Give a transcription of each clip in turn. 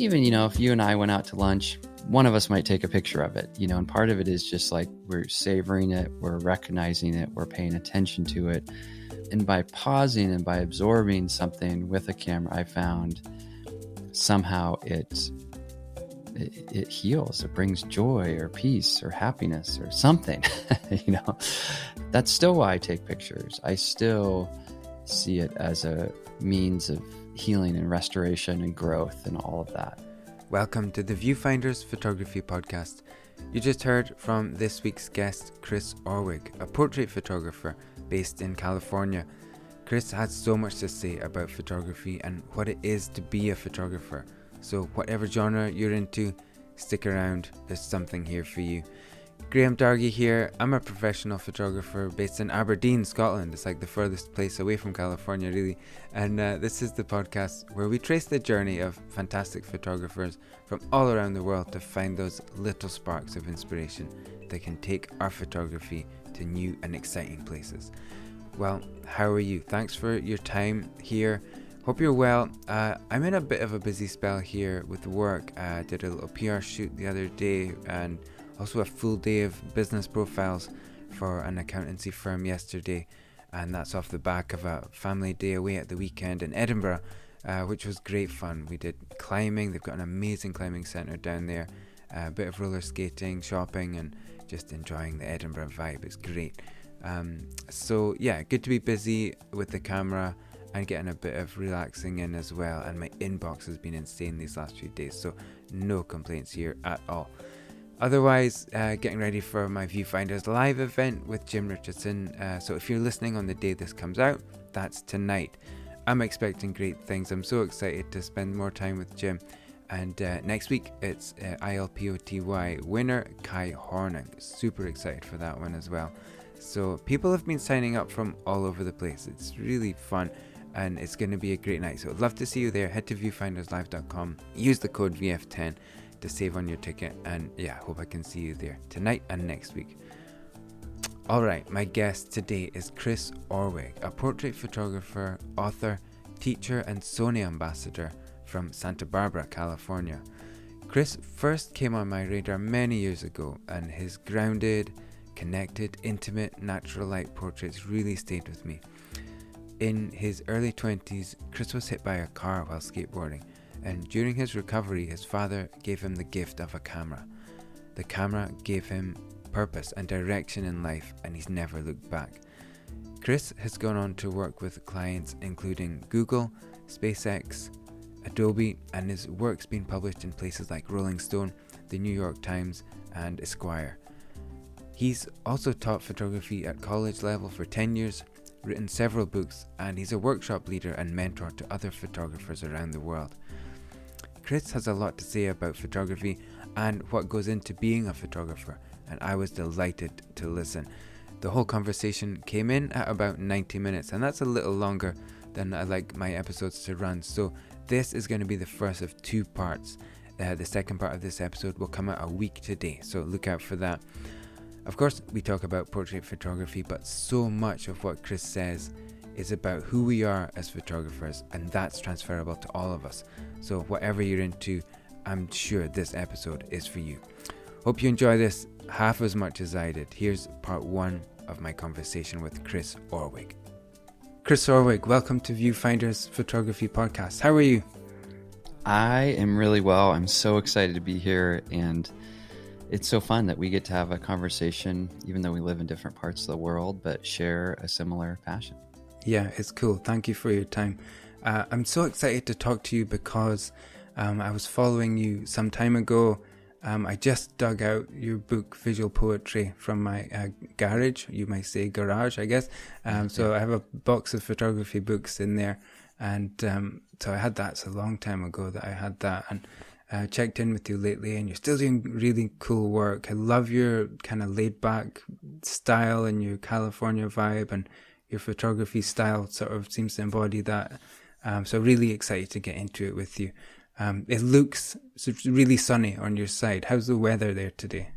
even you know if you and I went out to lunch, one of us might take a picture of it, you know, and part of it is just like we're savoring it, we're recognizing it, we're paying attention to it. And by pausing and by absorbing something with a camera, I found somehow it, it, it heals, it brings joy or peace or happiness or something. you know, that's still why I take pictures. I still see it as a means of healing and restoration and growth and all of that. Welcome to the Viewfinders Photography Podcast. You just heard from this week's guest, Chris Orwig, a portrait photographer based in California. Chris has so much to say about photography and what it is to be a photographer. So, whatever genre you're into, stick around, there's something here for you. Graham Dargie here. I'm a professional photographer based in Aberdeen, Scotland. It's like the furthest place away from California, really. And uh, this is the podcast where we trace the journey of fantastic photographers from all around the world to find those little sparks of inspiration that can take our photography to new and exciting places. Well, how are you? Thanks for your time here. Hope you're well. Uh, I'm in a bit of a busy spell here with work. I uh, did a little PR shoot the other day and also a full day of business profiles for an accountancy firm yesterday, and that's off the back of a family day away at the weekend in Edinburgh, uh, which was great fun. We did climbing, they've got an amazing climbing centre down there, uh, a bit of roller skating, shopping, and just enjoying the Edinburgh vibe. It's great. Um, so, yeah, good to be busy with the camera and getting a bit of relaxing in as well. And my inbox has been insane these last few days, so no complaints here at all. Otherwise, uh, getting ready for my Viewfinders live event with Jim Richardson. Uh, so if you're listening on the day this comes out, that's tonight. I'm expecting great things. I'm so excited to spend more time with Jim. And uh, next week, it's uh, ILPOTY winner Kai Hornung. Super excited for that one as well. So people have been signing up from all over the place. It's really fun and it's going to be a great night. So I'd love to see you there. Head to viewfinderslive.com, use the code VF10 to save on your ticket. And yeah, hope I can see you there tonight and next week. All right, my guest today is Chris Orwig, a portrait photographer, author, teacher, and Sony ambassador from Santa Barbara, California. Chris first came on my radar many years ago, and his grounded, connected, intimate, natural light portraits really stayed with me. In his early 20s, Chris was hit by a car while skateboarding and during his recovery, his father gave him the gift of a camera. The camera gave him purpose and direction in life, and he's never looked back. Chris has gone on to work with clients including Google, SpaceX, Adobe, and his work's been published in places like Rolling Stone, the New York Times, and Esquire. He's also taught photography at college level for 10 years, written several books, and he's a workshop leader and mentor to other photographers around the world. Chris has a lot to say about photography and what goes into being a photographer, and I was delighted to listen. The whole conversation came in at about 90 minutes, and that's a little longer than I like my episodes to run. So, this is going to be the first of two parts. Uh, the second part of this episode will come out a week today, so look out for that. Of course, we talk about portrait photography, but so much of what Chris says is about who we are as photographers, and that's transferable to all of us. So, whatever you're into, I'm sure this episode is for you. Hope you enjoy this half as much as I did. Here's part one of my conversation with Chris Orwig. Chris Orwig, welcome to Viewfinders Photography Podcast. How are you? I am really well. I'm so excited to be here, and it's so fun that we get to have a conversation, even though we live in different parts of the world, but share a similar passion. Yeah, it's cool. Thank you for your time. Uh, I'm so excited to talk to you because um, I was following you some time ago. Um, I just dug out your book, Visual Poetry, from my uh, garage. You might say garage, I guess. Um, so I have a box of photography books in there. And um, so I had that. It's a long time ago that I had that. And uh, checked in with you lately, and you're still doing really cool work. I love your kind of laid back style and your California vibe, and your photography style sort of seems to embody that. Um, so really excited to get into it with you. Um, it looks really sunny on your side. How's the weather there today?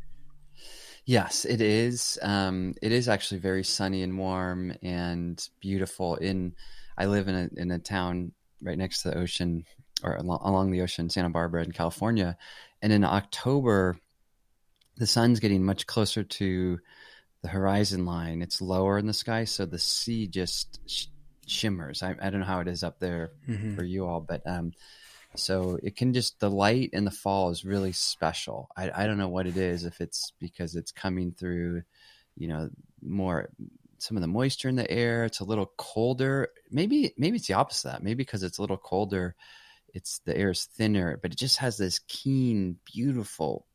Yes, it is. Um, it is actually very sunny and warm and beautiful. In I live in a in a town right next to the ocean or along, along the ocean, Santa Barbara in California. And in October, the sun's getting much closer to the horizon line. It's lower in the sky, so the sea just sh- shimmers. I, I, don't know how it is up there mm-hmm. for you all, but um, so it can just the light in the fall is really special. I, I don't know what it is if it's because it's coming through, you know, more some of the moisture in the air. It's a little colder. Maybe maybe it's the opposite of that. Maybe because it's a little colder, it's the air is thinner, but it just has this keen, beautiful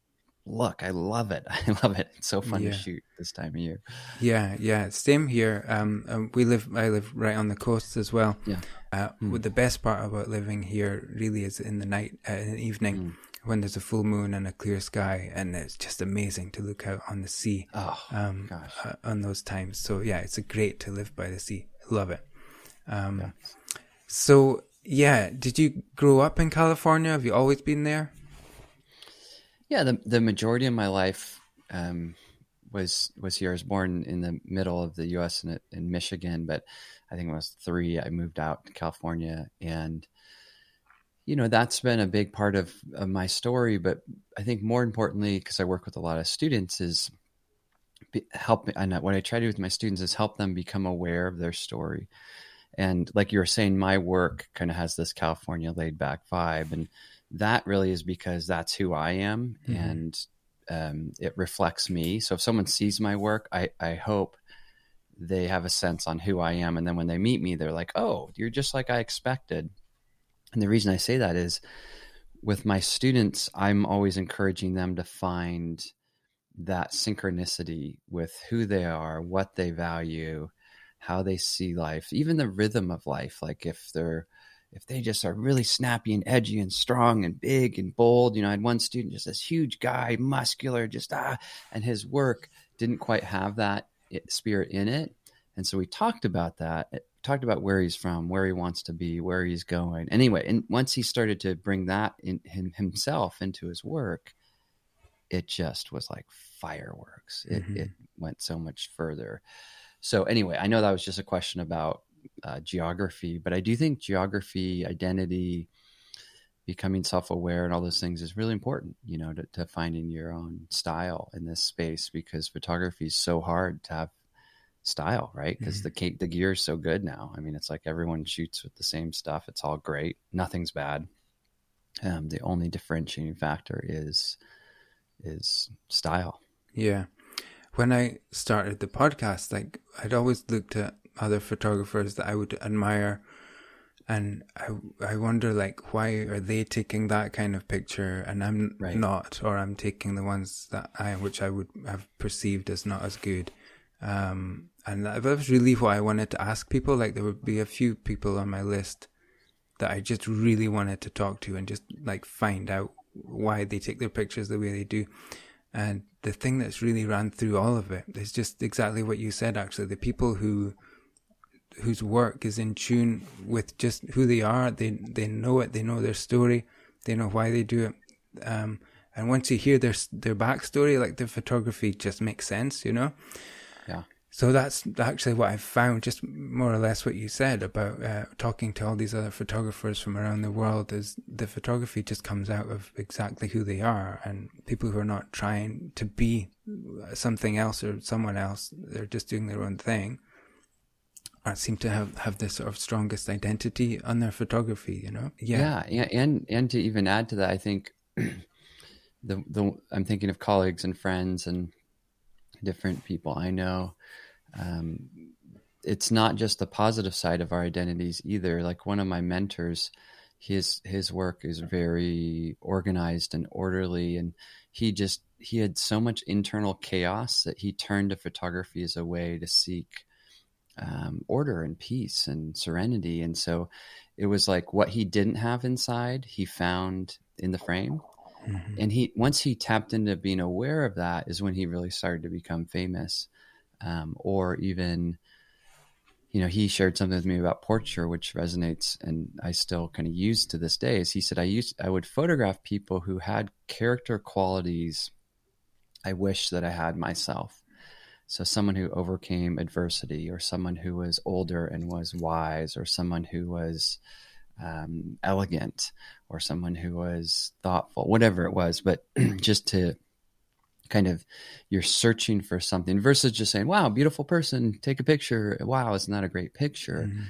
look. I love it. I love it. It's so fun yeah. to shoot this time of year. Yeah, yeah. Same here. Um, um, we live. I live right on the coast as well. Yeah. Uh, mm. The best part about living here really is in the night, uh, in the evening. Mm. When there's a full moon and a clear sky, and it's just amazing to look out on the sea. Oh, um, gosh. Uh, on those times. So yeah, it's great to live by the sea. Love it. Um, yeah. So yeah, did you grow up in California? Have you always been there? Yeah, the the majority of my life um, was was here. I was born in the middle of the U.S. in, in Michigan, but I think when I was three, I moved out to California, and you know that's been a big part of, of my story. But I think more importantly, because I work with a lot of students, is help. And what I try to do with my students is help them become aware of their story. And like you were saying, my work kind of has this California laid back vibe, and that really is because that's who I am mm-hmm. and um, it reflects me. So if someone sees my work, I, I hope they have a sense on who I am. And then when they meet me, they're like, oh, you're just like I expected. And the reason I say that is with my students, I'm always encouraging them to find that synchronicity with who they are, what they value, how they see life, even the rhythm of life. Like if they're if they just are really snappy and edgy and strong and big and bold. You know, I had one student, just this huge guy, muscular, just ah, and his work didn't quite have that spirit in it. And so we talked about that, talked about where he's from, where he wants to be, where he's going. Anyway, and once he started to bring that in him, himself into his work, it just was like fireworks. It, mm-hmm. it went so much further. So anyway, I know that was just a question about uh, geography, but I do think geography, identity, becoming self-aware, and all those things is really important. You know, to, to finding your own style in this space because photography is so hard to have style, right? Because mm-hmm. the the gear is so good now. I mean, it's like everyone shoots with the same stuff. It's all great. Nothing's bad. Um, the only differentiating factor is is style. Yeah. When I started the podcast, like I'd always looked at other photographers that I would admire. And I, I wonder like why are they taking that kind of picture and I'm right. not, or I'm taking the ones that I, which I would have perceived as not as good. Um, and that was really what I wanted to ask people. Like there would be a few people on my list that I just really wanted to talk to and just like find out why they take their pictures the way they do. And the thing that's really ran through all of it is just exactly what you said, actually. The people who whose work is in tune with just who they are. They they know it. They know their story. They know why they do it. Um, and once you hear their their backstory, like their photography just makes sense. You know. Yeah. So that's actually what I've found, just more or less what you said about uh, talking to all these other photographers from around the world. Is the photography just comes out of exactly who they are, and people who are not trying to be something else or someone else, they're just doing their own thing seem to have have this sort of strongest identity on their photography you know? Yeah yeah and and to even add to that i think the the i'm thinking of colleagues and friends and different people i know. Um, it's not just the positive side of our identities either. Like one of my mentors his his work is very organized and orderly and he just he had so much internal chaos that he turned to photography as a way to seek um, order and peace and serenity. And so it was like what he didn't have inside, he found in the frame. Mm-hmm. And he once he tapped into being aware of that is when he really started to become famous, um, or even, you know, he shared something with me about portraiture, which resonates, and I still kind of use to this day. Is he said I used I would photograph people who had character qualities I wish that I had myself. So, someone who overcame adversity, or someone who was older and was wise, or someone who was um, elegant or someone who was thoughtful, whatever it was. But just to kind of you're searching for something versus just saying, "Wow, beautiful person, take a picture." Wow, it's not a great picture. Mm-hmm.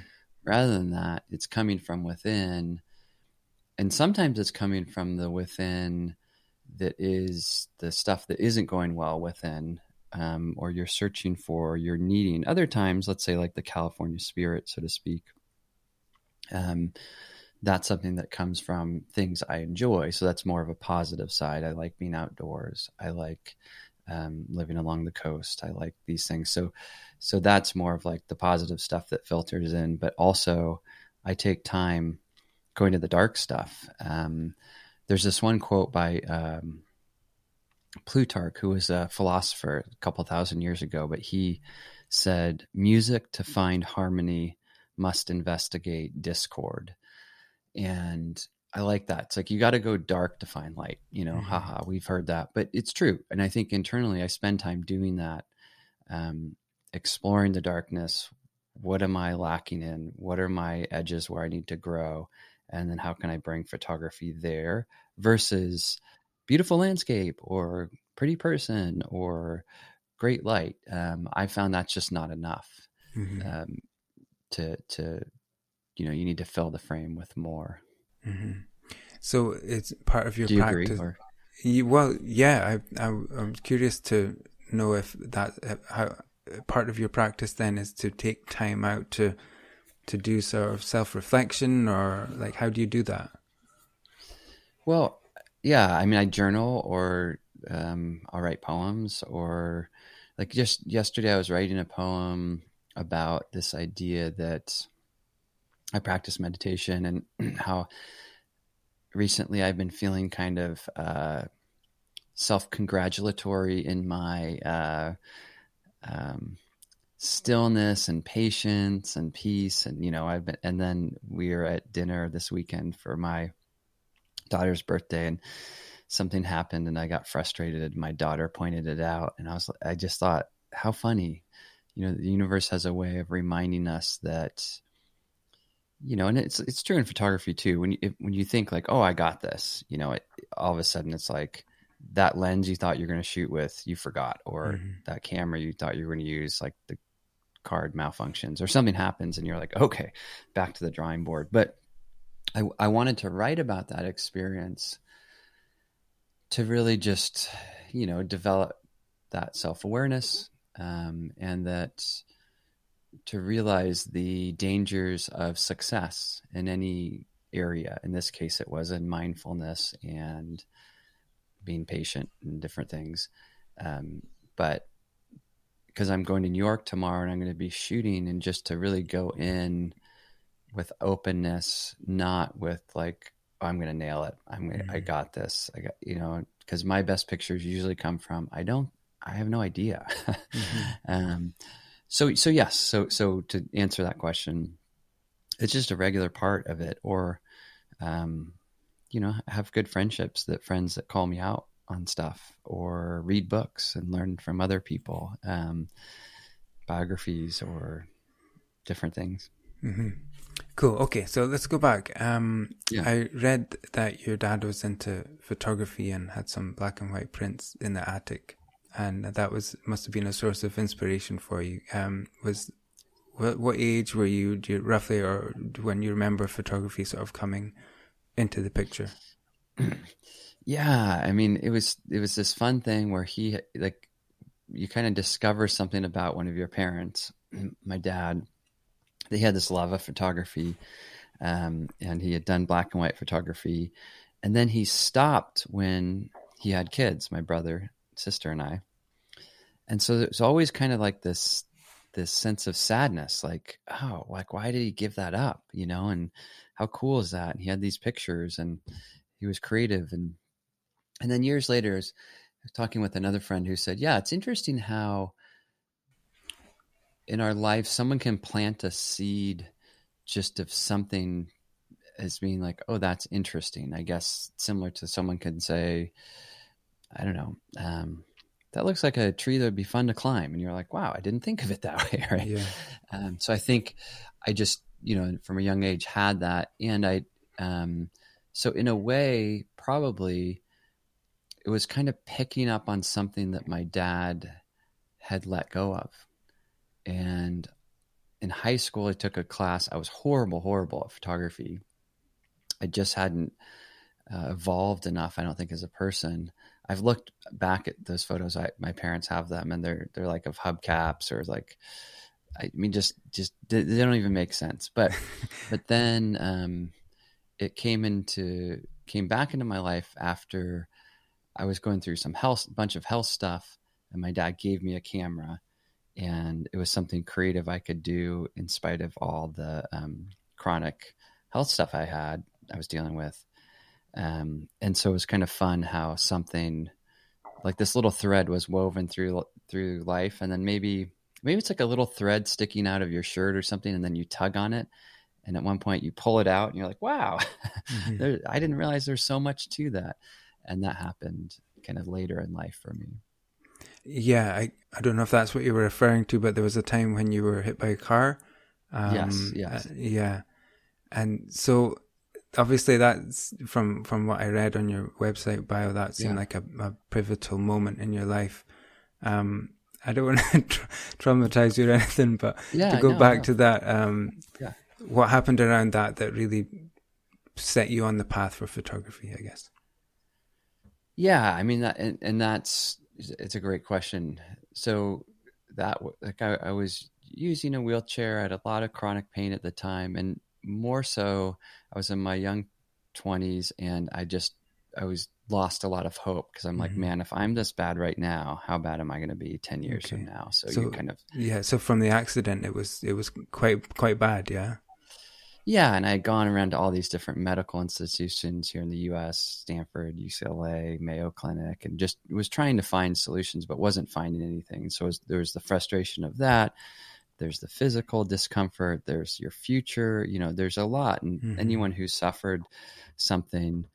Rather than that, it's coming from within, and sometimes it's coming from the within that is the stuff that isn't going well within um, or you're searching for, or you're needing. Other times, let's say like the California spirit, so to speak, um, that's something that comes from things I enjoy. So that's more of a positive side. I like being outdoors. I like um, living along the coast. I like these things. So, so that's more of like the positive stuff that filters in. But also, I take time going to the dark stuff. Um, there's this one quote by um, Plutarch, who was a philosopher a couple thousand years ago, but he said, Music to find harmony must investigate discord. And I like that. It's like you got to go dark to find light, you know, mm-hmm. haha, we've heard that, but it's true. And I think internally I spend time doing that, um, exploring the darkness. What am I lacking in? What are my edges where I need to grow? And then how can I bring photography there versus beautiful landscape or pretty person or great light. Um, I found that's just not enough mm-hmm. um, to to you know you need to fill the frame with more. Mm-hmm. So it's part of your Do practice. You, well, yeah, I, I I'm curious to know if that how part of your practice then is to take time out to to do sort of self reflection or like how do you do that? Well, yeah, I mean, I journal or um, I'll write poems or like just yesterday I was writing a poem about this idea that I practice meditation and how recently I've been feeling kind of uh, self congratulatory in my uh, um, stillness and patience and peace. And, you know, I've been, and then we are at dinner this weekend for my daughter's birthday and something happened and I got frustrated. My daughter pointed it out and I was like I just thought how funny. You know, the universe has a way of reminding us that you know, and it's it's true in photography too. When you when you think like, "Oh, I got this," you know, it, all of a sudden it's like that lens you thought you're going to shoot with, you forgot, or mm-hmm. that camera you thought you were going to use, like the card malfunctions, or something happens, and you're like, "Okay, back to the drawing board." But I, I wanted to write about that experience to really just, you know, develop that self awareness um, and that to realize the dangers of success in any area. In this case, it was in mindfulness and being patient and different things. Um, but because I'm going to New York tomorrow and I'm going to be shooting, and just to really go in with openness, not with like, oh, I'm going to nail it. I'm gonna, mm-hmm. I got this. I got, you know, because my best pictures usually come from, I don't, I have no idea. mm-hmm. um, so, so yes. So, so to answer that question, it's just a regular part of it or, um, you know, have good friendships that friends that call me out on stuff or read books and learn from other people, um, biographies or different things. Mm-hmm. Cool. Okay, so let's go back. Um, yeah. I read that your dad was into photography and had some black and white prints in the attic, and that was must have been a source of inspiration for you. Um, was what, what age were you, you roughly, or when you remember photography sort of coming into the picture? yeah, I mean, it was it was this fun thing where he like you kind of discover something about one of your parents. My dad he had this love of photography, um, and he had done black and white photography, and then he stopped when he had kids, my brother, sister, and I, and so it's always kind of like this this sense of sadness, like oh, like why did he give that up, you know? And how cool is that? And he had these pictures, and he was creative, and and then years later, I was talking with another friend who said, yeah, it's interesting how in our life, someone can plant a seed just of something as being like, oh, that's interesting. I guess similar to someone can say, I don't know, um, that looks like a tree that would be fun to climb. And you're like, wow, I didn't think of it that way. Right. Yeah. Um, so I think I just you know, from a young age had that. And I, um, so in a way, probably it was kind of picking up on something that my dad had let go of. And in high school, I took a class. I was horrible, horrible at photography. I just hadn't uh, evolved enough, I don't think, as a person. I've looked back at those photos. I, my parents have them, and they're they're like of hubcaps or like, I mean, just just they don't even make sense. But but then um, it came into came back into my life after I was going through some health, bunch of health stuff, and my dad gave me a camera, and it was something creative I could do in spite of all the um, chronic health stuff I had, I was dealing with. Um, and so it was kind of fun how something like this little thread was woven through through life, and then maybe maybe it's like a little thread sticking out of your shirt or something, and then you tug on it, and at one point you pull it out, and you're like, "Wow, mm-hmm. there, I didn't realize there's so much to that," and that happened kind of later in life for me. Yeah, I, I don't know if that's what you were referring to, but there was a time when you were hit by a car. Um, yes, yes. Uh, yeah. And so obviously that's from from what I read on your website bio, that seemed yeah. like a, a, pivotal moment in your life. Um, I don't want to tra- traumatize you or anything, but yeah, to go no, back no. to that, um, yeah. what happened around that that really set you on the path for photography, I guess? Yeah, I mean, that, and, and that's it's a great question. So that like I, I, was using a wheelchair. I had a lot of chronic pain at the time, and more so, I was in my young twenties, and I just I was lost a lot of hope because I'm like, mm-hmm. man, if I'm this bad right now, how bad am I going to be ten years okay. from now? So, so you kind of yeah. So from the accident, it was it was quite quite bad, yeah. Yeah, and I had gone around to all these different medical institutions here in the U.S., Stanford, UCLA, Mayo Clinic, and just was trying to find solutions, but wasn't finding anything. So was, there was the frustration of that. There's the physical discomfort. There's your future. You know, there's a lot, and mm-hmm. anyone who suffered something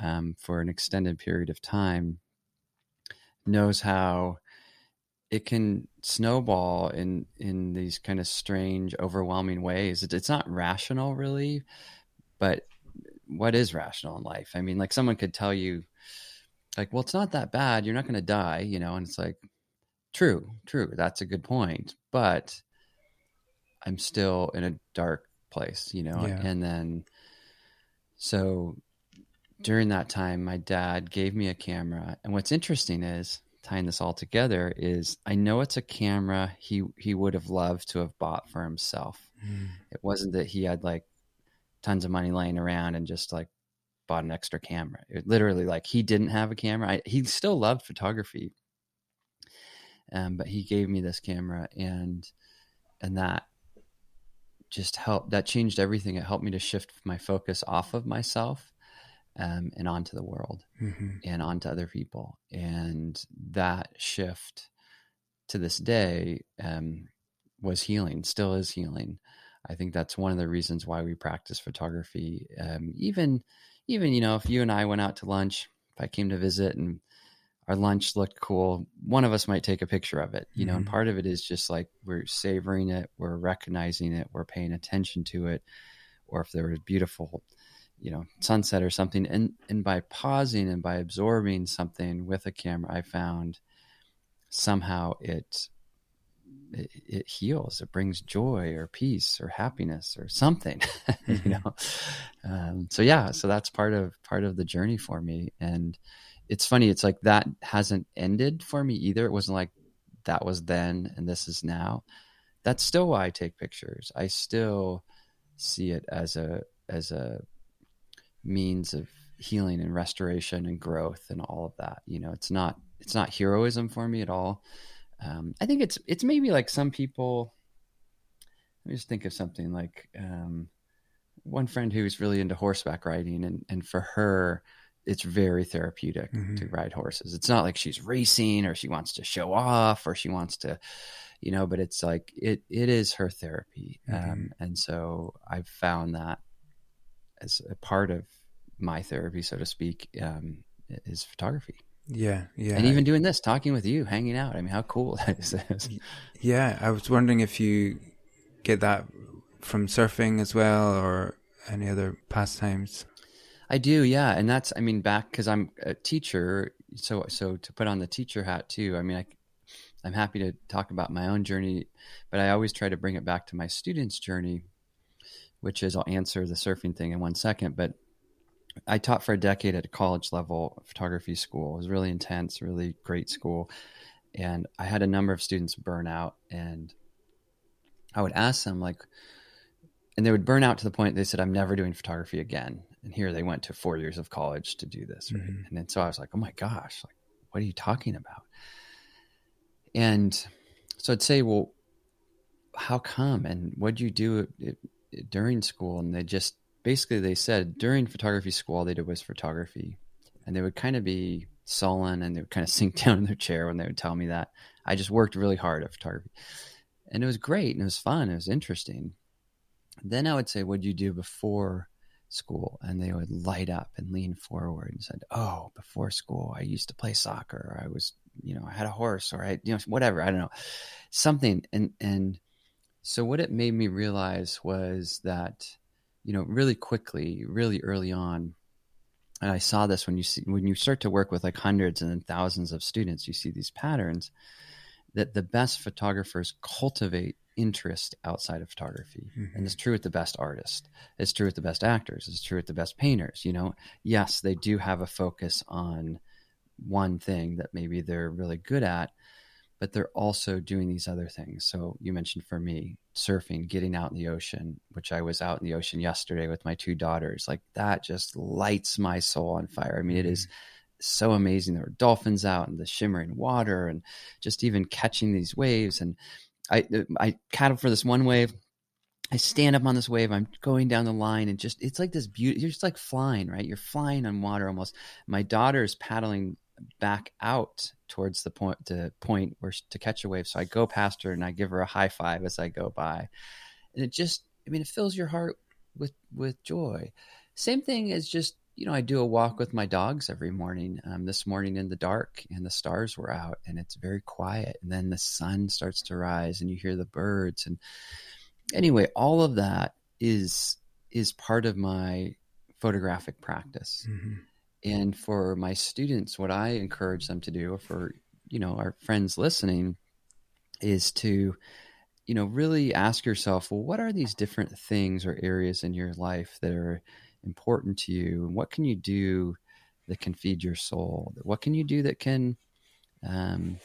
um, for an extended period of time knows how it can snowball in in these kind of strange overwhelming ways it's not rational really but what is rational in life i mean like someone could tell you like well it's not that bad you're not going to die you know and it's like true true that's a good point but i'm still in a dark place you know yeah. and then so during that time my dad gave me a camera and what's interesting is tying this all together is I know it's a camera he he would have loved to have bought for himself. Mm. It wasn't that he had like tons of money laying around and just like bought an extra camera. It literally like he didn't have a camera. I, he still loved photography. Um, but he gave me this camera and and that just helped that changed everything. It helped me to shift my focus off of myself um, and onto the world mm-hmm. and onto other people. And that shift to this day um, was healing, still is healing. I think that's one of the reasons why we practice photography. Um, even, even you know, if you and I went out to lunch, if I came to visit and our lunch looked cool, one of us might take a picture of it. You know, mm-hmm. and part of it is just like we're savoring it, we're recognizing it, we're paying attention to it, or if there was beautiful you know sunset or something and and by pausing and by absorbing something with a camera i found somehow it it, it heals it brings joy or peace or happiness or something you mm-hmm. know? Um, so yeah so that's part of part of the journey for me and it's funny it's like that hasn't ended for me either. It wasn't like that was then and this is now. That's still why i take pictures. I still see it as a as a means of healing and restoration and growth and all of that. You know, it's not it's not heroism for me at all. Um, I think it's it's maybe like some people. Let me just think of something like um, one friend who's really into horseback riding, and and for her, it's very therapeutic mm-hmm. to ride horses. It's not like she's racing or she wants to show off or she wants to, you know, but it's like it it is her therapy, mm-hmm. um, and so I've found that as a part of my therapy, so to speak, um, is photography. Yeah, yeah. And even doing this, talking with you, hanging out. I mean, how cool that is. yeah, I was wondering if you get that from surfing as well, or any other pastimes? I do, yeah, and that's I mean back because I'm a teacher, so so to put on the teacher hat too. I mean, I, I'm happy to talk about my own journey, but I always try to bring it back to my students' journey, which is I'll answer the surfing thing in one second. But I taught for a decade at a college level photography school. It was really intense, really great school, and I had a number of students burn out, and I would ask them like, and they would burn out to the point they said, "I'm never doing photography again." and here they went to four years of college to do this right mm-hmm. and then so i was like oh my gosh like what are you talking about and so i'd say well how come and what'd you do it, during school and they just basically they said during photography school all they did was photography. And they would kind of be sullen and they would kind of sink down in their chair when they would tell me that. I just worked really hard at photography. And it was great and it was fun. It was interesting. Then i would say what'd you do before school? And they would light up and lean forward and said, "Oh, before school, I used to play soccer, or I was, you know, I had a horse, or I, you know, whatever. I don't know, something." And and so what it made me realize was that, you know, really quickly, really early on, and I saw this when you see when you start to work with like hundreds and then thousands of students, you see these patterns that the best photographers cultivate interest outside of photography. Mm-hmm. And it's true with the best artists. It's true with the best actors. It's true with the best painters. You know, yes, they do have a focus on one thing that maybe they're really good at, but they're also doing these other things. So you mentioned for me, surfing, getting out in the ocean, which I was out in the ocean yesterday with my two daughters. Like that just lights my soul on fire. I mean, it is mm-hmm. so amazing. There were dolphins out in the shimmering water and just even catching these waves and I I cattle for this one wave. I stand up on this wave. I'm going down the line, and just it's like this beauty. You're just like flying, right? You're flying on water almost. My daughter is paddling back out towards the point to point where to catch a wave. So I go past her and I give her a high five as I go by, and it just I mean it fills your heart with with joy. Same thing as just you know, I do a walk with my dogs every morning. Um, this morning in the dark, and the stars were out, and it's very quiet. And then the sun starts to rise, and you hear the birds. And anyway, all of that is is part of my photographic practice. Mm-hmm. And for my students, what I encourage them to do, or for you know our friends listening, is to you know really ask yourself, well, what are these different things or areas in your life that are important to you? and What can you do that can feed your soul? What can you do that can um,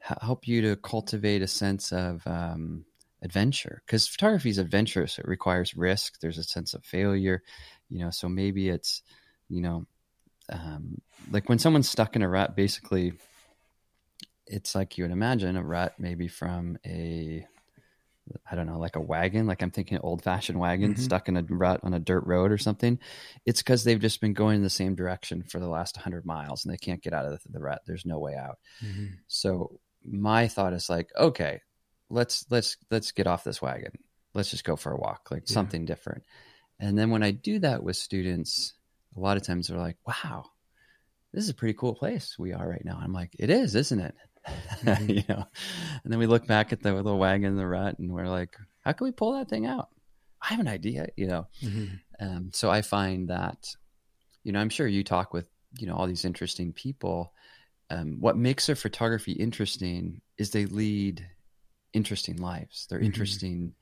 help you to cultivate a sense of um, adventure? Because photography is adventurous; it requires risk. There's a sense of failure, you know. So maybe it's, you know, um, like when someone's stuck in a rut. Basically, it's like you would imagine a rut, maybe from a I don't know, like a wagon, like I'm thinking old fashioned wagon mm-hmm. stuck in a rut on a dirt road or something. It's because they've just been going in the same direction for the last 100 miles and they can't get out of the, the rut. There's no way out. Mm-hmm. So my thought is like, okay, let's let's let's get off this wagon. Let's just go for a walk, like yeah. something different. And then when I do that with students, a lot of times they're like, "Wow, this is a pretty cool place we are right now." I'm like, "It is, isn't it?" mm-hmm. you know. And then we look back at the little wagon in the rut, and we're like, how can we pull that thing out? I have an idea, you know. Mm-hmm. Um, so I find that, you know, I'm sure you talk with you know all these interesting people. Um, what makes their photography interesting is they lead interesting lives. They're mm-hmm. interesting.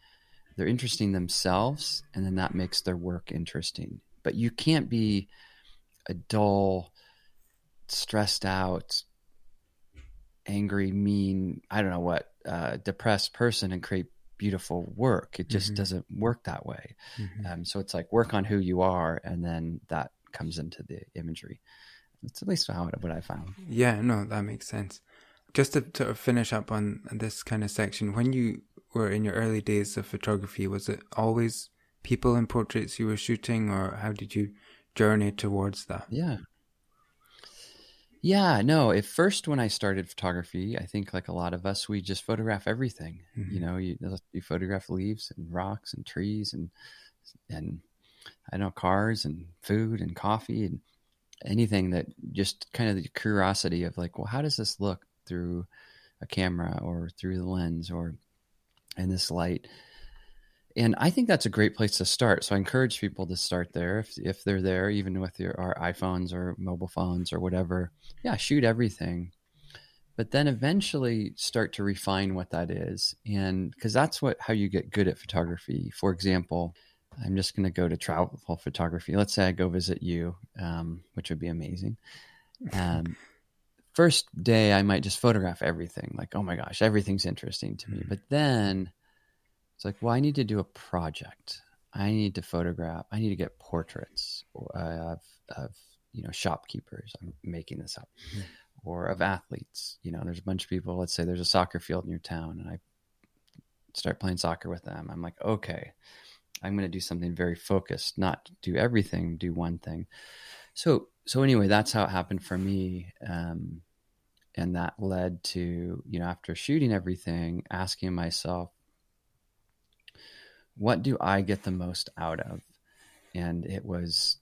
They're interesting themselves, and then that makes their work interesting. But you can't be a dull, stressed out, angry, mean, I don't know what, uh, depressed person and create beautiful work. It just mm-hmm. doesn't work that way. Mm-hmm. Um, so it's like work on who you are, and then that comes into the imagery. That's at least how what I found. Yeah, no, that makes sense. Just to sort of finish up on this kind of section, when you were in your early days of photography, was it always people and portraits you were shooting, or how did you journey towards that? Yeah, yeah, no. At first, when I started photography, I think like a lot of us, we just photograph everything. Mm-hmm. You know, you, you photograph leaves and rocks and trees and and I don't know cars and food and coffee and anything that just kind of the curiosity of like, well, how does this look through a camera or through the lens or in this light? And I think that's a great place to start. So I encourage people to start there if if they're there, even with your our iPhones or mobile phones or whatever. Yeah, shoot everything, but then eventually start to refine what that is, and because that's what how you get good at photography. For example, I'm just going to go to travel photography. Let's say I go visit you, um, which would be amazing. Um, first day, I might just photograph everything, like oh my gosh, everything's interesting to me. Mm-hmm. But then it's like, well, I need to do a project. I need to photograph. I need to get portraits uh, of, of you know shopkeepers. I'm making this up, mm-hmm. or of athletes. You know, there's a bunch of people. Let's say there's a soccer field in your town, and I start playing soccer with them. I'm like, okay, I'm going to do something very focused, not do everything, do one thing. So, so anyway, that's how it happened for me. Um, and that led to, you know, after shooting everything, asking myself, what do I get the most out of? And it was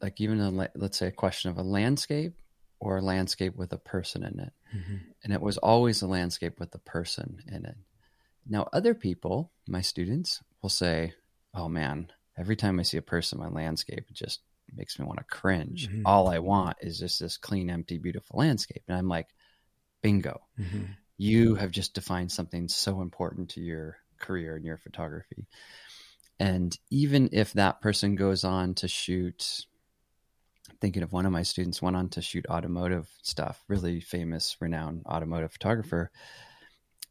like even a, let's say a question of a landscape or a landscape with a person in it. Mm-hmm. And it was always a landscape with a person in it. Now, other people, my students, will say, Oh man, every time I see a person in my landscape, it just makes me want to cringe. Mm-hmm. All I want is just this clean, empty, beautiful landscape. And I'm like, bingo. Mm-hmm. You have just defined something so important to your career in your photography. And even if that person goes on to shoot, I'm thinking of one of my students went on to shoot automotive stuff, really famous, renowned automotive photographer.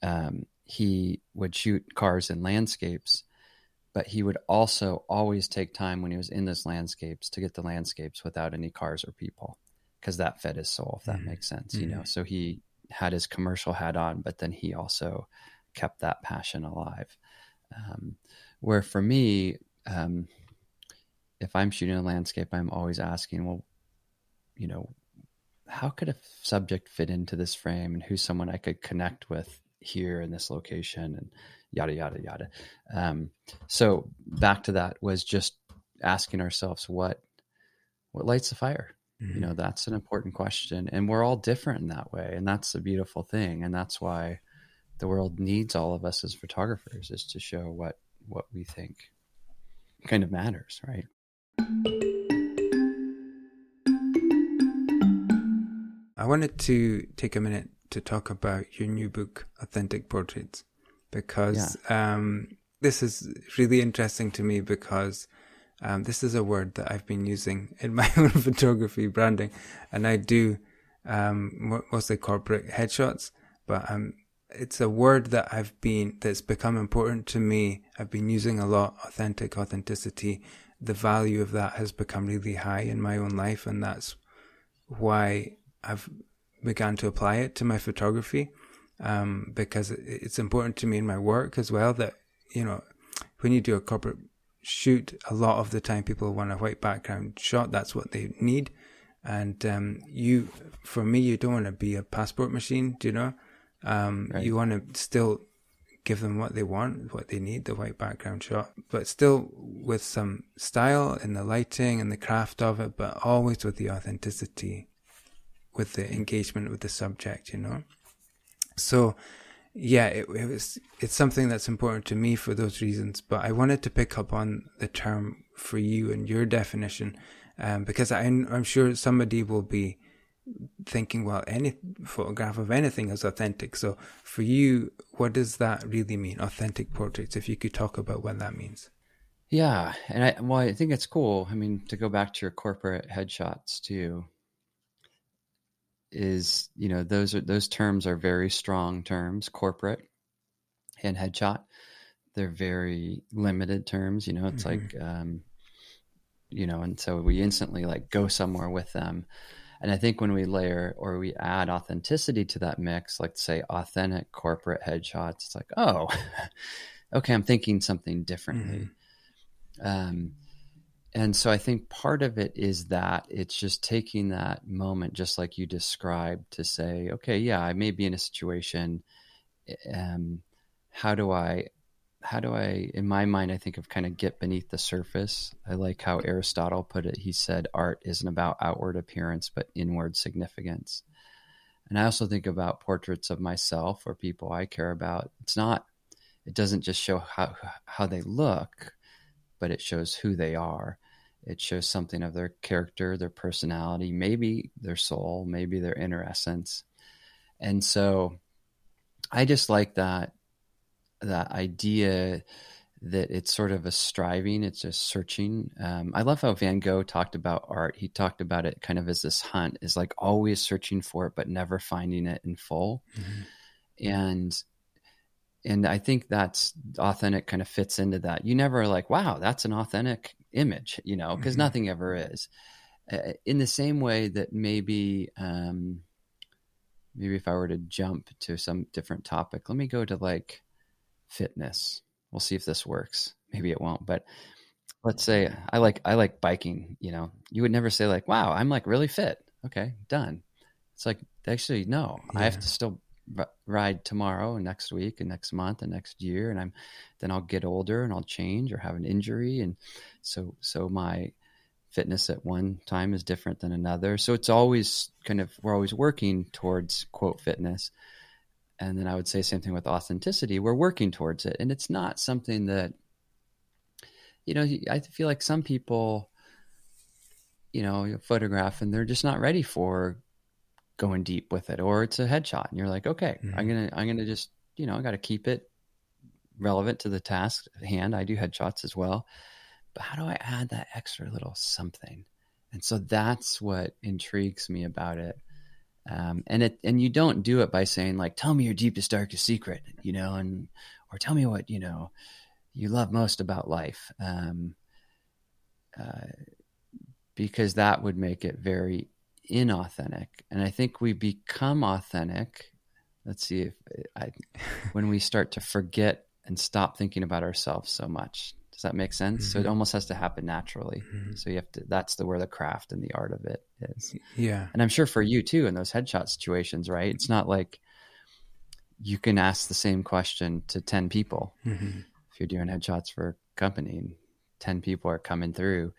Um, he would shoot cars and landscapes, but he would also always take time when he was in those landscapes to get the landscapes without any cars or people because that fed his soul, if that mm-hmm. makes sense, you know. Mm-hmm. So he had his commercial hat on, but then he also kept that passion alive. Um, where for me, um, if I'm shooting a landscape, I'm always asking, well, you know, how could a subject fit into this frame and who's someone I could connect with here in this location and yada, yada, yada. Um, so back to that was just asking ourselves what, what lights the fire? Mm-hmm. You know, that's an important question. And we're all different in that way. And that's a beautiful thing. And that's why the world needs all of us as photographers is to show what what we think kind of matters, right? I wanted to take a minute to talk about your new book, Authentic Portraits, because yeah. um, this is really interesting to me because um, this is a word that I've been using in my own photography branding, and I do um, mostly corporate headshots, but I'm it's a word that I've been that's become important to me. I've been using a lot authentic authenticity. The value of that has become really high in my own life and that's why I've began to apply it to my photography. Um, because it's important to me in my work as well that, you know, when you do a corporate shoot, a lot of the time people want a white background shot. That's what they need. And, um, you, for me, you don't want to be a passport machine, do you know? Um, right. You want to still give them what they want, what they need, the white background shot, but still with some style in the lighting and the craft of it, but always with the authenticity, with the engagement with the subject, you know? So, yeah, it, it was, it's something that's important to me for those reasons, but I wanted to pick up on the term for you and your definition, um, because I, I'm sure somebody will be, thinking, well, any photograph of anything is authentic. So for you, what does that really mean? Authentic portraits, if you could talk about what that means. Yeah. And I, well, I think it's cool. I mean, to go back to your corporate headshots too, is, you know, those are, those terms are very strong terms, corporate and headshot. They're very limited terms, you know, it's mm-hmm. like, um, you know, and so we instantly like go somewhere with them and I think when we layer or we add authenticity to that mix, like say authentic corporate headshots, it's like, oh, okay, I'm thinking something differently. Mm-hmm. Um, and so I think part of it is that it's just taking that moment, just like you described, to say, okay, yeah, I may be in a situation. Um, how do I how do I, in my mind, I think of kind of get beneath the surface. I like how Aristotle put it. He said, art isn't about outward appearance, but inward significance. And I also think about portraits of myself or people I care about. It's not, it doesn't just show how how they look, but it shows who they are. It shows something of their character, their personality, maybe their soul, maybe their inner essence. And so I just like that that idea that it's sort of a striving, it's a searching. Um, I love how Van Gogh talked about art. He talked about it kind of as this hunt, is like always searching for it, but never finding it in full. Mm-hmm. And and I think that's authentic kind of fits into that. You never are like, wow, that's an authentic image, you know, because mm-hmm. nothing ever is. Uh, in the same way that maybe, um, maybe if I were to jump to some different topic, let me go to like fitness. We'll see if this works. Maybe it won't, but let's say I like I like biking. You know, you would never say like, "Wow, I'm like really fit." Okay, done. It's like actually no, yeah. I have to still ride tomorrow and next week and next month and next year and i'm then i'll get older and i'll change or have an injury and so so my fitness at one time is different than another so it's always kind of we're always working towards quote fitness and then i would say same thing with authenticity. We're working towards it. And it's not something that you know i feel like some people you know photograph and they're just not ready for going deep with it or it's a headshot. And you're like okay mm-hmm. i'm gonna i'm gonna just you know i gotta keep it relevant to the task at hand. I do headshots as well. But how do i add that extra little something? And so that's what intrigues me about it um, and it and you don't do it by saying like tell me your deepest darkest secret you know and or tell me what you know you love most about life um, uh, because that would make it very inauthentic. And I think we become authentic. Let's see if I, when we start to forget and stop thinking about ourselves so much. Does that make sense? Mm-hmm. So it mm-hmm. almost has to happen naturally. Mm-hmm. So you have to, that's the, where the craft and the art of it is. Yeah. And I'm sure for you too, in those headshot situations, right? It's not like you can ask the same question to 10 people. Mm-hmm. If you're doing headshots for a company and 10 people are coming through,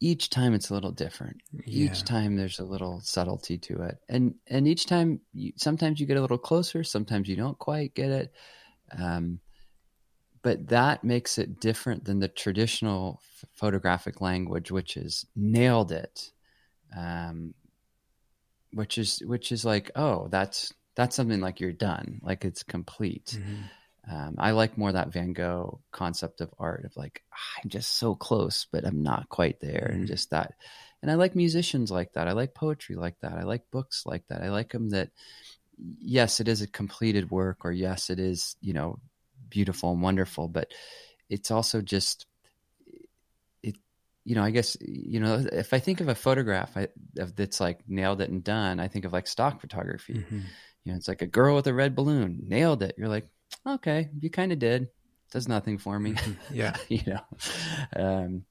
each time it's a little different. Yeah. Each time there's a little subtlety to it, and and each time you, sometimes you get a little closer, sometimes you don't quite get it. Um, but that makes it different than the traditional f- photographic language, which is nailed it, um, which is which is like oh that's that's something like you're done, like it's complete. Mm-hmm. Um, I like more that Van Gogh concept of art of like ah, I'm just so close, but I'm not quite there, mm-hmm. and just that. And I like musicians like that. I like poetry like that. I like books like that. I like them that. Yes, it is a completed work, or yes, it is you know beautiful and wonderful, but it's also just it. You know, I guess you know if I think of a photograph I, of that's like nailed it and done, I think of like stock photography. Mm-hmm. You know, it's like a girl with a red balloon nailed it. You're like, okay, you kind of did. Does nothing for me. Mm-hmm. yeah. you know. Um,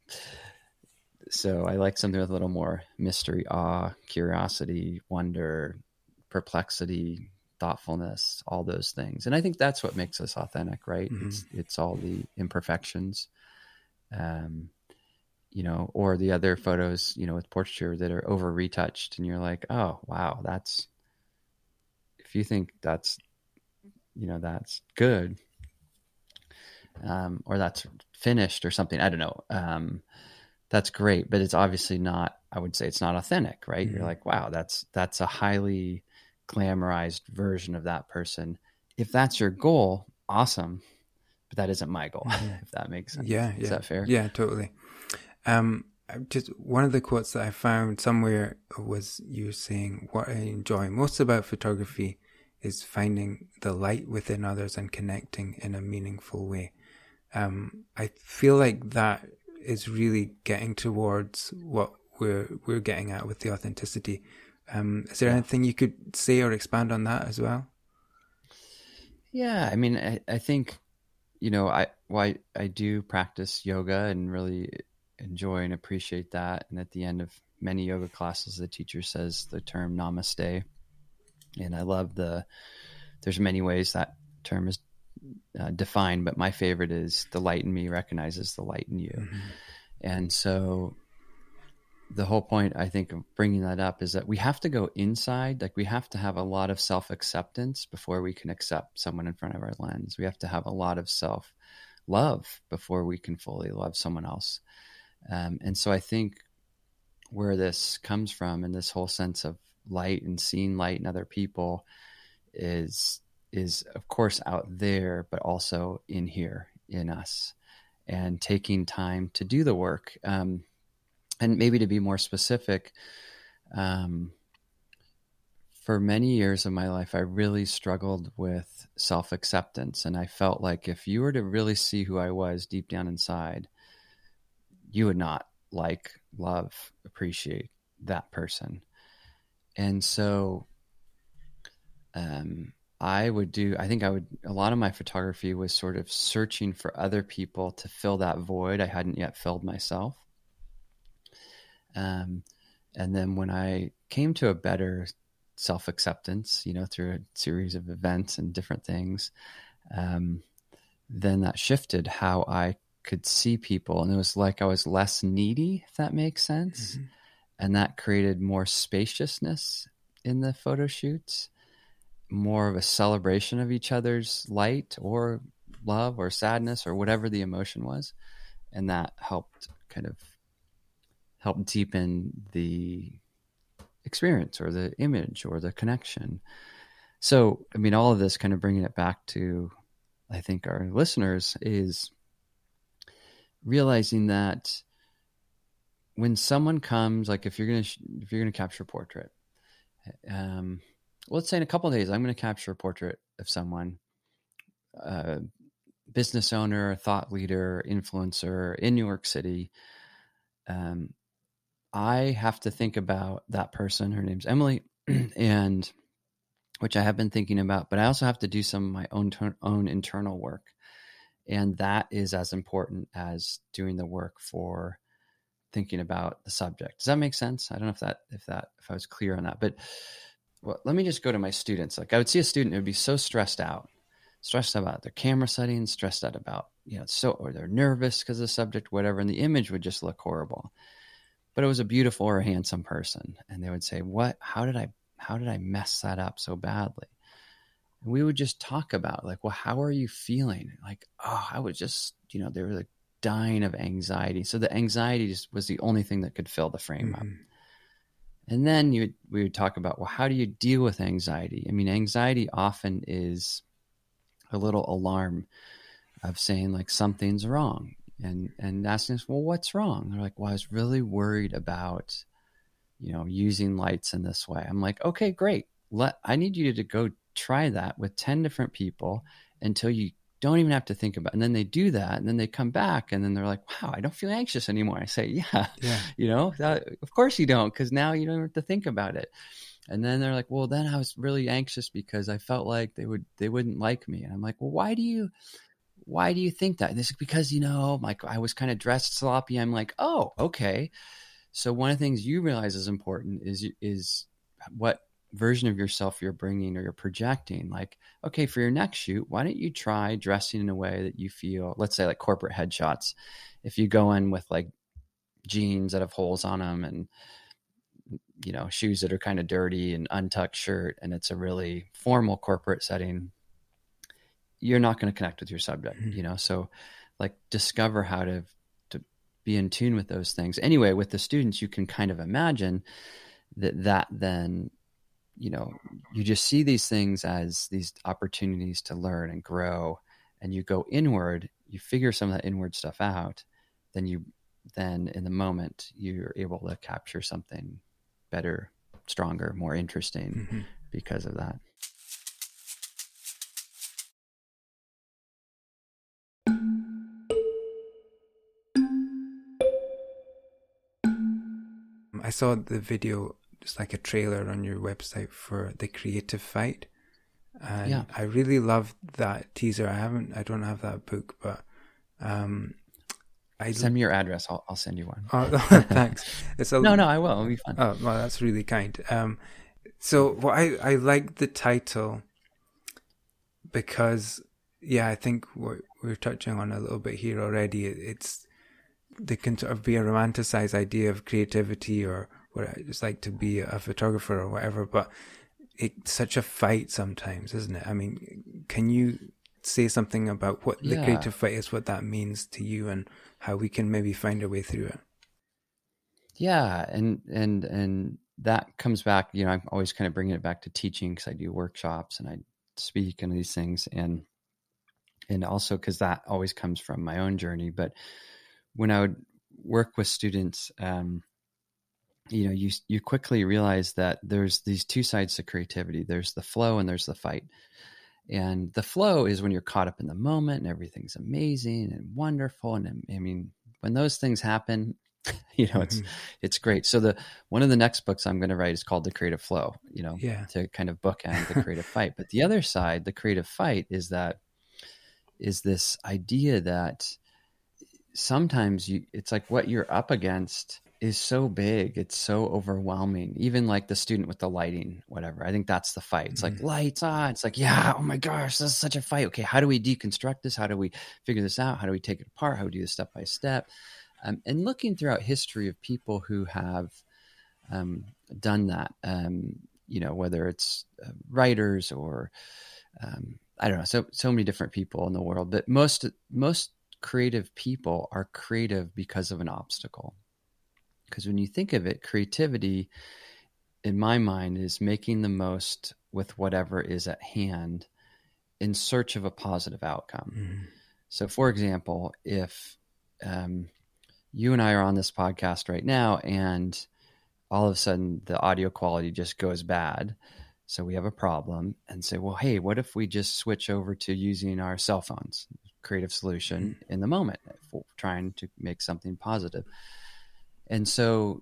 so I like something with a little more mystery, awe, curiosity, wonder, perplexity, thoughtfulness, all those things. And I think that's what makes us authentic, right? Mm-hmm. It's it's all the imperfections. Um, you know, or the other photos, you know, with portraiture that are over retouched and you're like, "Oh, wow, that's if you think that's you know that's good um, or that's finished or something i don't know um, that's great but it's obviously not i would say it's not authentic right mm-hmm. you're like wow that's that's a highly glamorized version of that person if that's your goal awesome but that isn't my goal mm-hmm. if that makes sense yeah, yeah is that fair yeah totally um just one of the quotes that i found somewhere was you saying what i enjoy most about photography is finding the light within others and connecting in a meaningful way. Um, I feel like that is really getting towards what we're we're getting at with the authenticity. Um, is there yeah. anything you could say or expand on that as well? Yeah, I mean, I, I think you know, I why I do practice yoga and really enjoy and appreciate that. And at the end of many yoga classes, the teacher says the term namaste and I love the. There's many ways that term is uh, defined, but my favorite is the light in me recognizes the light in you, mm-hmm. and so the whole point I think of bringing that up is that we have to go inside. Like we have to have a lot of self acceptance before we can accept someone in front of our lens. We have to have a lot of self love before we can fully love someone else. Um, and so I think where this comes from and this whole sense of light and seeing light in other people is is of course out there, but also in here in us and taking time to do the work. Um, and maybe to be more specific, um, for many years of my life, I really struggled with self acceptance. And I felt like if you were to really see who I was deep down inside, you would not like, love, appreciate that person. And so um, I would do, I think I would, a lot of my photography was sort of searching for other people to fill that void I hadn't yet filled myself. Um, and then when I came to a better self acceptance, you know, through a series of events and different things, um, then that shifted how I could see people. And it was like I was less needy, if that makes sense. Mm-hmm. And that created more spaciousness in the photo shoots, more of a celebration of each other's light or love or sadness or whatever the emotion was. And that helped kind of help deepen the experience or the image or the connection. So, I mean, all of this kind of bringing it back to, I think, our listeners is realizing that when someone comes, like if you're gonna if you're gonna capture a portrait, um, let's say in a couple days I'm gonna capture a portrait of someone, uh, business owner, thought leader, influencer in New York City. Um, I have to think about that person. Her name's Emily, and which I have been thinking about, but I also have to do some of my own own internal work, and that is as important as doing the work for thinking about the subject. Does that make sense? I don't know if that if that if I was clear on that, but well, let me just go to my students. Like I would see a student who would be so stressed out, stressed out about their camera settings, stressed out about you know so or they're nervous because the subject, whatever, and the image would just look horrible but it was a beautiful or a handsome person. And they would say what? How did i how did i mess that up so badly? And we would just talk about like well how are you feeling? Like oh i was just you know they were like dying of anxiety. So the anxiety just was the only thing that could fill the frame mm-hmm. up and then you we would talk about well how do you deal with anxiety? I mean anxiety often is a little alarm of saying like something's wrong and and asking us, well, what's wrong? They're like, well, I was really worried about, you know, using lights in this way. I'm like, okay, great. Let I need you to go try that with ten different people until you don't even have to think about it. And then they do that and then they come back and then they're like, wow, I don't feel anxious anymore. I say, yeah, yeah. you know, that, of course you don't, because now you don't have to think about it. And then they're like, well, then I was really anxious because I felt like they would, they wouldn't like me. And I'm like, well, why do you, why do you think that? this is because, you know, like I was kind of dressed sloppy. I'm like, oh, okay. So one of the things you realize is important is is what version of yourself you're bringing or you're projecting. Like, okay, for your next shoot, why don't you try dressing in a way that you feel, let's say like corporate headshots. If you go in with like jeans that have holes on them and you know shoes that are kind of dirty and untucked shirt and it's a really formal corporate setting you're not going to connect with your subject, mm-hmm. you know? So like discover how to, to be in tune with those things. Anyway, with the students, you can kind of imagine that that then, you know, you just see these things as these opportunities to learn and grow and you go inward, you figure some of that inward stuff out, then you, then in the moment you're able to capture something better, stronger, more interesting mm-hmm. because of that. I saw the video, just like a trailer on your website for the creative fight. And yeah. I really loved that teaser. I haven't, I don't have that book, but um, I send me your address. I'll, I'll send you one. Oh, thanks. It's a, no, no, I will. It'll be fun. Oh, well, that's really kind. Um, so, well, I I like the title because, yeah, I think what we're touching on a little bit here already. It's they can sort of be a romanticized idea of creativity or what it's like to be a photographer or whatever, but it's such a fight sometimes, isn't it? I mean, can you say something about what the creative fight is, what that means to you, and how we can maybe find a way through it? Yeah, and and and that comes back. You know, I'm always kind of bringing it back to teaching because I do workshops and I speak and these things, and and also because that always comes from my own journey. But when I would work with students, um, you know you you quickly realize that there's these two sides to creativity. There's the flow and there's the fight. And the flow is when you're caught up in the moment and everything's amazing and wonderful. And i mean when those things happen you know it's mm-hmm. it's great. So the one of the next books i'm going to write is called the creative flow you know yeah. to kind of bookend the creative fight. But the other side the creative fight is that is this idea that sometimes you it's like what you're up against is so big. It's so overwhelming. Even like the student with the lighting, whatever. I think that's the fight. It's mm-hmm. like lights on. It's like, yeah, oh my gosh, this is such a fight. Okay, how do we deconstruct this? How do we figure this out? How do we take it apart? How do we do this step by step? Um, and looking throughout history of people who have um, done that, um, you know, whether it's uh, writers or um, I don't know, so so many different people in the world, but most most creative people are creative because of an obstacle because when you think of it, creativity, in my mind, is making the most with whatever is at hand in search of a positive outcome. Mm-hmm. So, for example, if um, you and I are on this podcast right now and all of a sudden the audio quality just goes bad, so we have a problem and say, well, hey, what if we just switch over to using our cell phones? Creative solution mm-hmm. in the moment, trying to make something positive. And so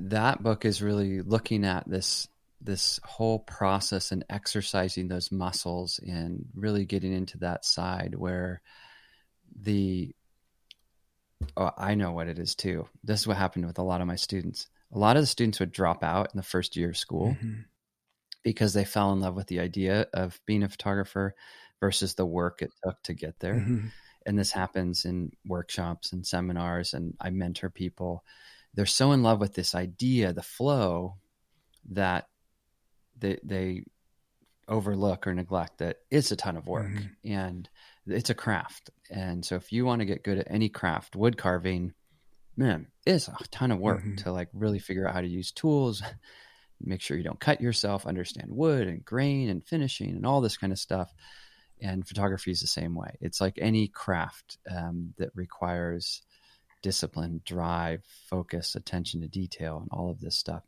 that book is really looking at this this whole process and exercising those muscles and really getting into that side where the oh, I know what it is too. This is what happened with a lot of my students. A lot of the students would drop out in the first year of school mm-hmm. because they fell in love with the idea of being a photographer versus the work it took to get there. Mm-hmm and this happens in workshops and seminars and I mentor people they're so in love with this idea the flow that they they overlook or neglect that it's a ton of work mm-hmm. and it's a craft and so if you want to get good at any craft wood carving man it's a ton of work mm-hmm. to like really figure out how to use tools make sure you don't cut yourself understand wood and grain and finishing and all this kind of stuff and photography is the same way. It's like any craft um, that requires discipline, drive, focus, attention to detail, and all of this stuff.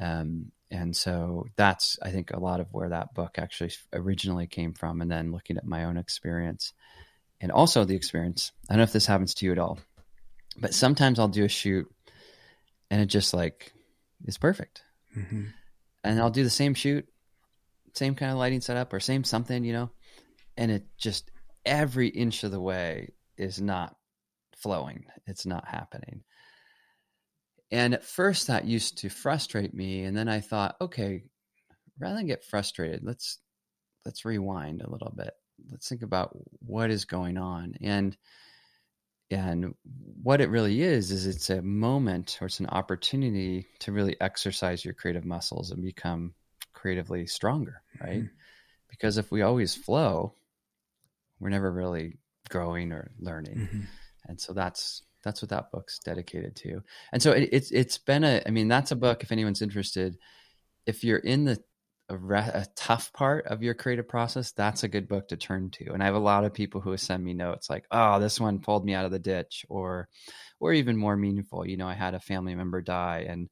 Um, and so that's, I think, a lot of where that book actually originally came from. And then looking at my own experience and also the experience. I don't know if this happens to you at all, but sometimes I'll do a shoot and it just like is perfect. Mm-hmm. And I'll do the same shoot, same kind of lighting setup or same something, you know, and it just every inch of the way is not flowing. It's not happening. And at first that used to frustrate me. And then I thought, okay, rather than get frustrated, let's let's rewind a little bit. Let's think about what is going on. And and what it really is is it's a moment or it's an opportunity to really exercise your creative muscles and become creatively stronger, right? Mm-hmm. Because if we always flow, we're never really growing or learning. Mm-hmm. And so that's that's what that book's dedicated to. And so it, it's it's been a I mean that's a book if anyone's interested if you're in the a, re- a, tough part of your creative process, that's a good book to turn to. And I have a lot of people who send me notes like, "Oh, this one pulled me out of the ditch," or, or even more meaningful. You know, I had a family member die, and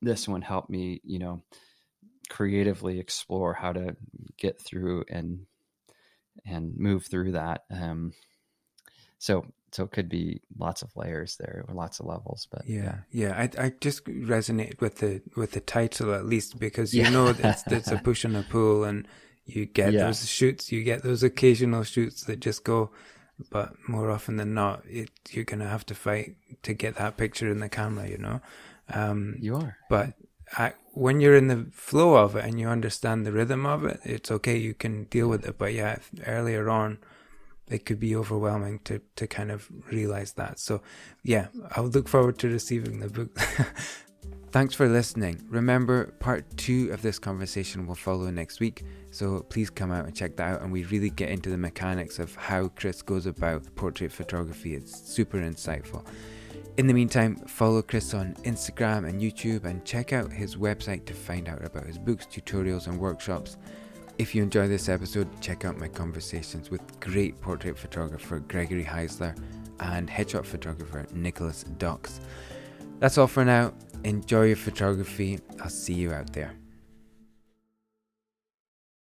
this one helped me. You know, creatively explore how to get through and and move through that. Um, so so it could be lots of layers there or lots of levels but yeah yeah, I, I just resonate with the with the title at least because you yeah. know it's, it's a push and a pull and you get yeah. those shoots you get those occasional shoots that just go but more often than not it, you're gonna have to fight to get that picture in the camera you know um, you are but I, when you're in the flow of it and you understand the rhythm of it, it's okay. You can deal with it. But yeah, earlier on, it could be overwhelming to to kind of realize that. So, yeah, I'll look forward to receiving the book. Thanks for listening. Remember, part two of this conversation will follow next week, so please come out and check that out. And we really get into the mechanics of how Chris goes about portrait photography. It's super insightful. In the meantime, follow Chris on Instagram and YouTube and check out his website to find out about his books, tutorials, and workshops. If you enjoy this episode, check out my conversations with great portrait photographer Gregory Heisler and headshot photographer Nicholas Docks. That's all for now. Enjoy your photography. I'll see you out there.